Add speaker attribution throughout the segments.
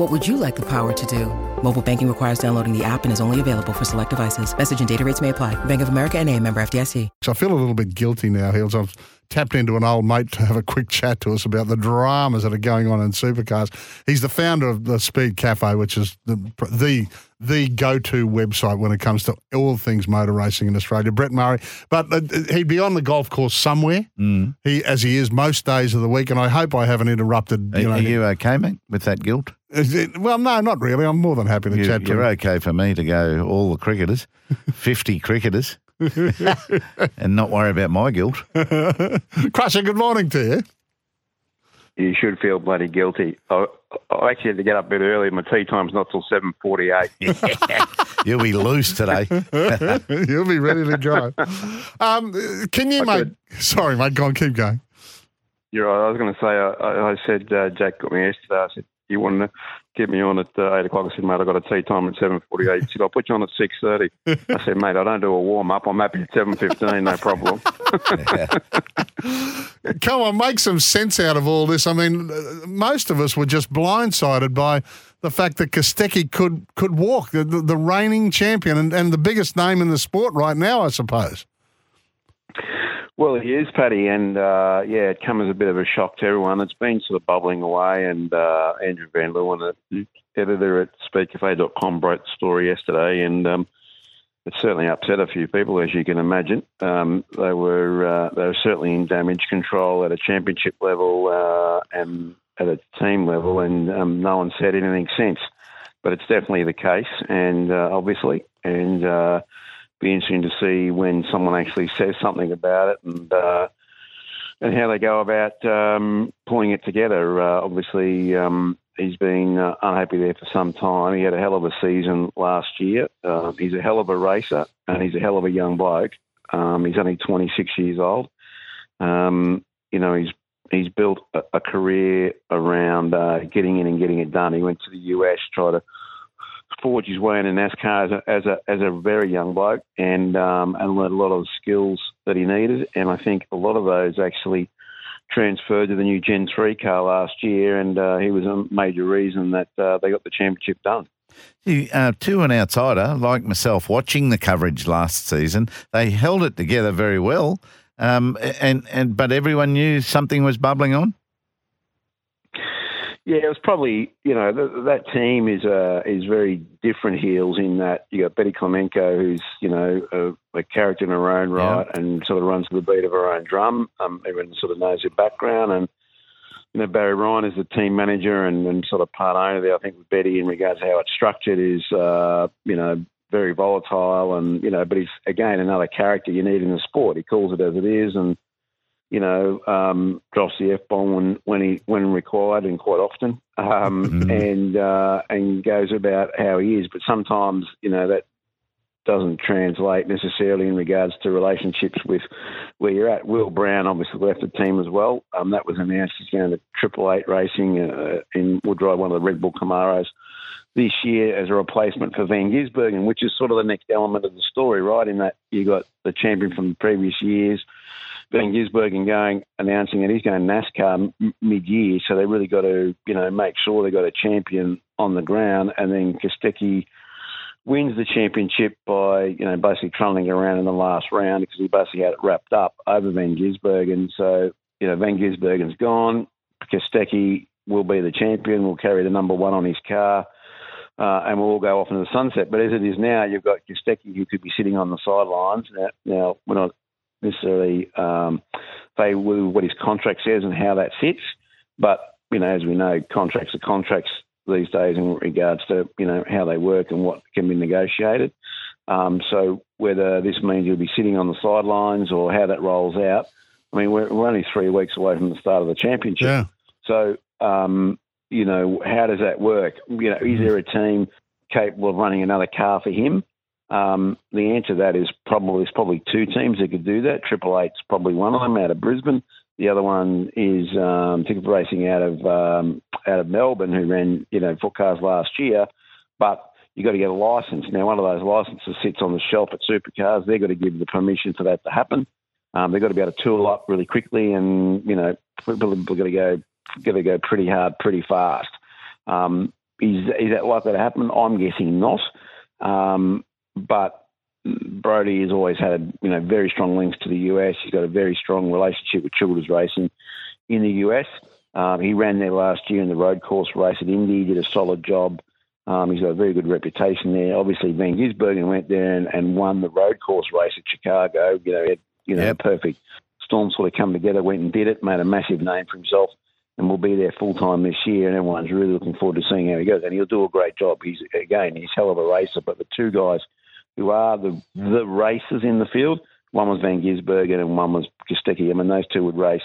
Speaker 1: What would you like the power to do? Mobile banking requires downloading the app and is only available for select devices. Message and data rates may apply. Bank of America and a member FDIC.
Speaker 2: So I feel a little bit guilty now, Heels. I've tapped into an old mate to have a quick chat to us about the dramas that are going on in supercars. He's the founder of the Speedcafe, which is the the the go-to website when it comes to all things motor racing in Australia. Brett Murray, but uh, he'd be on the golf course somewhere.
Speaker 3: Mm.
Speaker 2: He as he is most days of the week, and I hope I haven't interrupted.
Speaker 3: Are
Speaker 2: You
Speaker 3: you,
Speaker 2: know,
Speaker 3: are you okay, mate, with that guilt?
Speaker 2: Is it- well, no, not really. I'm more than happy to
Speaker 3: You,
Speaker 2: chat to
Speaker 3: you're okay for me to go all the cricketers, 50 cricketers, and not worry about my guilt.
Speaker 2: Crusher, good morning to you.
Speaker 4: you should feel bloody guilty. I, I actually had to get up a bit early. My tea time's not till seven forty-eight.
Speaker 3: You'll be loose today.
Speaker 2: You'll be ready to drive. Um, can you,
Speaker 4: I
Speaker 2: mate? Sorry, mate. Go on, keep going.
Speaker 4: You're right. I was going to say. I, I I said uh, Jack got me yesterday. I said you want to get me on at uh, eight o'clock. I said, mate, I've got a tea time at seven forty-eight. He said, I'll put you on at six thirty. I said, mate, I don't do a warm up. I'm happy at seven fifteen. No problem.
Speaker 2: Come on, make some sense out of all this. I mean, uh, most of us were just blindsided by the fact that Kostecki could could walk, the, the, the reigning champion and, and the biggest name in the sport right now, I suppose.
Speaker 4: Well, he is, Paddy, and uh, yeah, it comes as a bit of a shock to everyone. It's been sort of bubbling away, and uh, Andrew Van Leeuwen, the editor at speedcafe.com, wrote the story yesterday, and um, it certainly upset a few people, as you can imagine. Um, they were uh, they were certainly in damage control at a championship level uh, and at a team level, and um, no one said anything since. But it's definitely the case, and uh, obviously, and. Be interesting to see when someone actually says something about it and uh, and how they go about um, pulling it together. Uh, obviously, um, he's been uh, unhappy there for some time. He had a hell of a season last year. Um, he's a hell of a racer and he's a hell of a young bloke. Um, he's only 26 years old. Um, you know, he's he's built a, a career around uh, getting in and getting it done. He went to the US, tried to forge his way into NASCAR as a as a, as a very young bloke, and um, and learned a lot of the skills that he needed. And I think a lot of those actually transferred to the new Gen three car last year, and uh, he was a major reason that uh, they got the championship done.
Speaker 3: Uh, to an outsider like myself, watching the coverage last season, they held it together very well. Um, and, and but everyone knew something was bubbling on.
Speaker 4: Yeah, it was probably you know th- that team is uh, is very different heels in that you got Betty Klimenko, who's you know a, a character in her own right and sort of runs to the beat of her own drum. Um, everyone sort of knows her background, and you know Barry Ryan is the team manager and, and sort of part owner there. I think with Betty in regards to how it's structured is uh, you know very volatile and you know, but he's again another character you need in the sport. He calls it as it is and you know, um, drops the f bomb when when he when required and quite often, um, and uh, and goes about how he is. But sometimes you know that doesn't translate necessarily in regards to relationships with where you're at. Will Brown obviously left the team as well. Um, that was announced he's going to Triple Eight Racing uh, and will drive one of the Red Bull Camaros this year as a replacement for Van Gisbergen, which is sort of the next element of the story, right? In that you got the champion from the previous years. Van Gisbergen going announcing that he's going NASCAR m- mid-year, so they really got to you know make sure they got a champion on the ground, and then Kostecki wins the championship by you know basically trundling around in the last round because he basically had it wrapped up over Van Gisbergen. So you know Van Gisbergen's gone, Kostecki will be the champion, will carry the number one on his car. Uh, and we'll all go off into the sunset. But as it is now, you've got Kostecki who could be sitting on the sidelines. Now, now we're not necessarily um, say what his contract says and how that fits. But you know, as we know, contracts are contracts these days in regards to you know how they work and what can be negotiated. Um, so whether this means he'll be sitting on the sidelines or how that rolls out, I mean, we're, we're only three weeks away from the start of the championship.
Speaker 2: Yeah.
Speaker 4: So um, you know, how does that work? You know, is there a team capable of running another car for him? Um, the answer to that is probably there's probably two teams that could do that. Triple Eight's probably one of them out of Brisbane. The other one is um, Tickford Racing out of um, out of Melbourne, who ran you know foot cars last year. But you've got to get a license. Now, one of those licenses sits on the shelf at supercars. They've got to give the permission for that to happen. Um, they've got to be able to tool up really quickly, and you know, people, people got to go got to go pretty hard, pretty fast. Um, is is that likely to happen? I'm guessing not. Um, but Brodie has always had you know very strong links to the US. He's got a very strong relationship with Childress Racing in the US. Um, he ran there last year in the road course race at Indy. He Did a solid job. Um, he's got a very good reputation there. Obviously, Van Gisbergen went there and, and won the road course race at Chicago. You know, had, you know, yep. perfect storm sort of come together. Went and did it. Made a massive name for himself and will be there full time this year. And everyone's really looking forward to seeing how he goes. And he'll do a great job. He's again, he's hell of a racer. But the two guys who are the the racers in the field, one was Van Gisbergen and one was Kostecki. I mean, those two would race,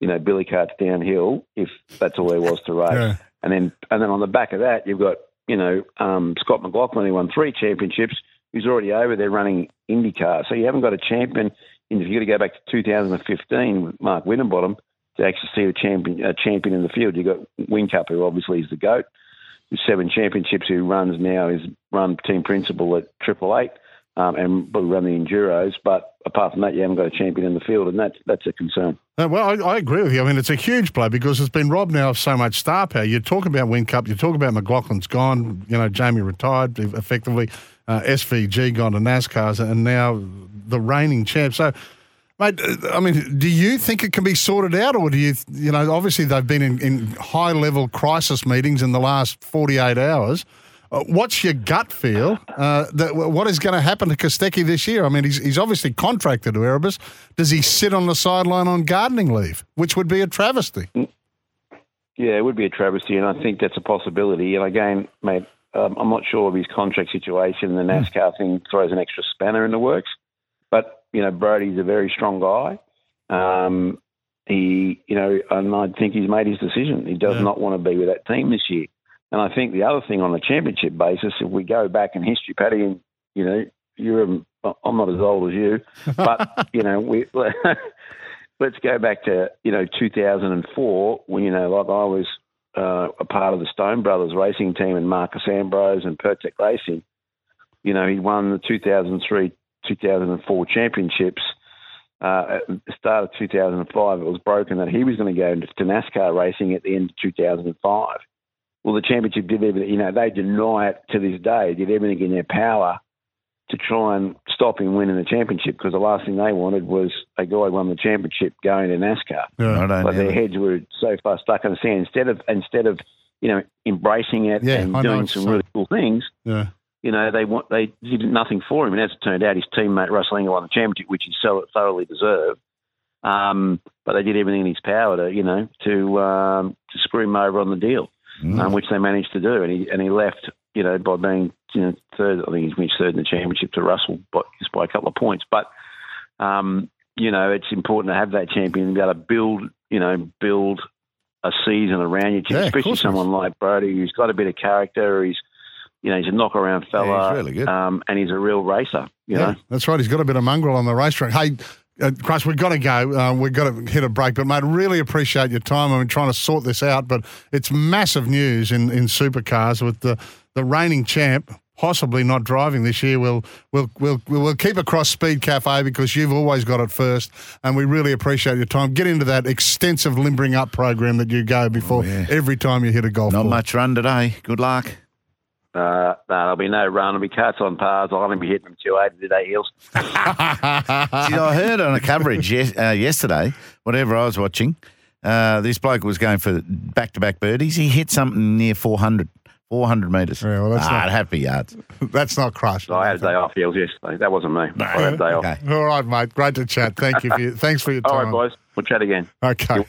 Speaker 4: you know, billy carts downhill if that's all there was to race. Yeah. And then and then on the back of that, you've got you know um, Scott McLaughlin who won three championships. Who's already over there running IndyCar. So you haven't got a champion. If you got to go back to 2015 with Mark Winterbottom, to actually see a champion, a champion in the field. You've got Whincup, who obviously is the GOAT, seven championships, who runs now, is run team principal at Triple Eight. Um, and will run the enduros, but apart from that, you haven't got a champion in the field, and that's that's a concern.
Speaker 2: Uh, well, I, I, agree with you. I mean, it's a huge blow because it's been robbed now of so much star power. You talk about Whincup, you talk about McLaughlin's gone, you know, Jamie retired effectively, uh, SVG gone to NASCAR's, and now the reigning champ. So Mate, I mean, do you think it can be sorted out, or do you, you know, obviously they've been in, in high level crisis meetings in the last 48 hours. Uh, what's your gut feel uh, that what is going to happen to Kostecki this year? I mean, he's, he's obviously contracted to Erebus. Does he sit on the sideline on gardening leave, which would be a travesty?
Speaker 4: Yeah, it would be a travesty, and I think that's a possibility. And again, mate, um, I'm not sure of his contract situation. The hmm. NASCAR thing throws an extra spanner in the works. You know, Brodie's a very strong guy. Um, he, you know, and I think he's made his decision. He does yeah. not want to be with that team this year. And I think the other thing on a championship basis, if we go back in history, Paddy, and you know, you're I'm not as old as you, but you know, we let's go back to you know 2004 when you know, like I was uh, a part of the Stone Brothers racing team and Marcos Ambrose and Pirtek Racing. You know, he won the 2003 2004 championships, uh, at the start of 2005, it was broken that he was going to go to NASCAR racing at the end of 2005. Well, the championship did everything, you know, they deny it to this day, did everything in their power to try and stop him winning the championship because the last thing they wanted was a guy won the championship going to NASCAR.
Speaker 2: Yeah,
Speaker 4: but their heads were so far stuck in the sand. Instead of instead of you know embracing it yeah, and doing some really cool things,
Speaker 2: yeah
Speaker 4: you know, they want they did nothing for him, and as it turned out, his teammate Russell Ingall won the championship, which he so thoroughly deserved. Um, but they did everything in his power to, you know, to um, to screw him over on the deal, mm. um, which they managed to do, and he and he left, you know, by being you know third. I think he's finished third in the championship to Russell, but just by a couple of points. But um, you know, it's important to have that champion and be able to build, you know, build a season around you, yeah, especially someone like Brodie who's got a bit of character. He's you know, he's a knock around fella.
Speaker 3: Yeah, he's really good.
Speaker 4: Um, and he's a real racer, you
Speaker 2: yeah,
Speaker 4: know.
Speaker 2: That's right. He's got a bit of mongrel on the racetrack. Hey, uh, Crush, we've got to go. Uh, we've got to hit a break. But, mate, really appreciate your time. I've been trying to sort this out, but it's massive news in, in supercars with the, the reigning champ possibly not driving this year. We'll, we'll, we'll, we'll keep across Speedcafe because you've always got it first. And we really appreciate your time. Get into that extensive limbering up program that you go before oh, yeah. every time you hit a golf
Speaker 3: Not
Speaker 2: ball.
Speaker 3: much run today. Good luck.
Speaker 4: Uh, no, there'll be no run. There'll be cuts on pars. I'll only be hitting them 280 today, Heels. See,
Speaker 3: I heard on a coverage yes, uh, yesterday, whatever I was watching, uh, this bloke was going for back to back birdies. He hit something near 400 400 metres.
Speaker 2: Yeah, well, that's
Speaker 3: ah,
Speaker 2: not-
Speaker 3: happy yards.
Speaker 2: That's not crushed.
Speaker 4: I had a day off Heels yesterday. That wasn't me. I had a day off.
Speaker 3: Okay.
Speaker 2: All right, mate. Great to chat. Thank you. For your, thanks for your time.
Speaker 4: right, boys. We'll chat again.
Speaker 2: Okay.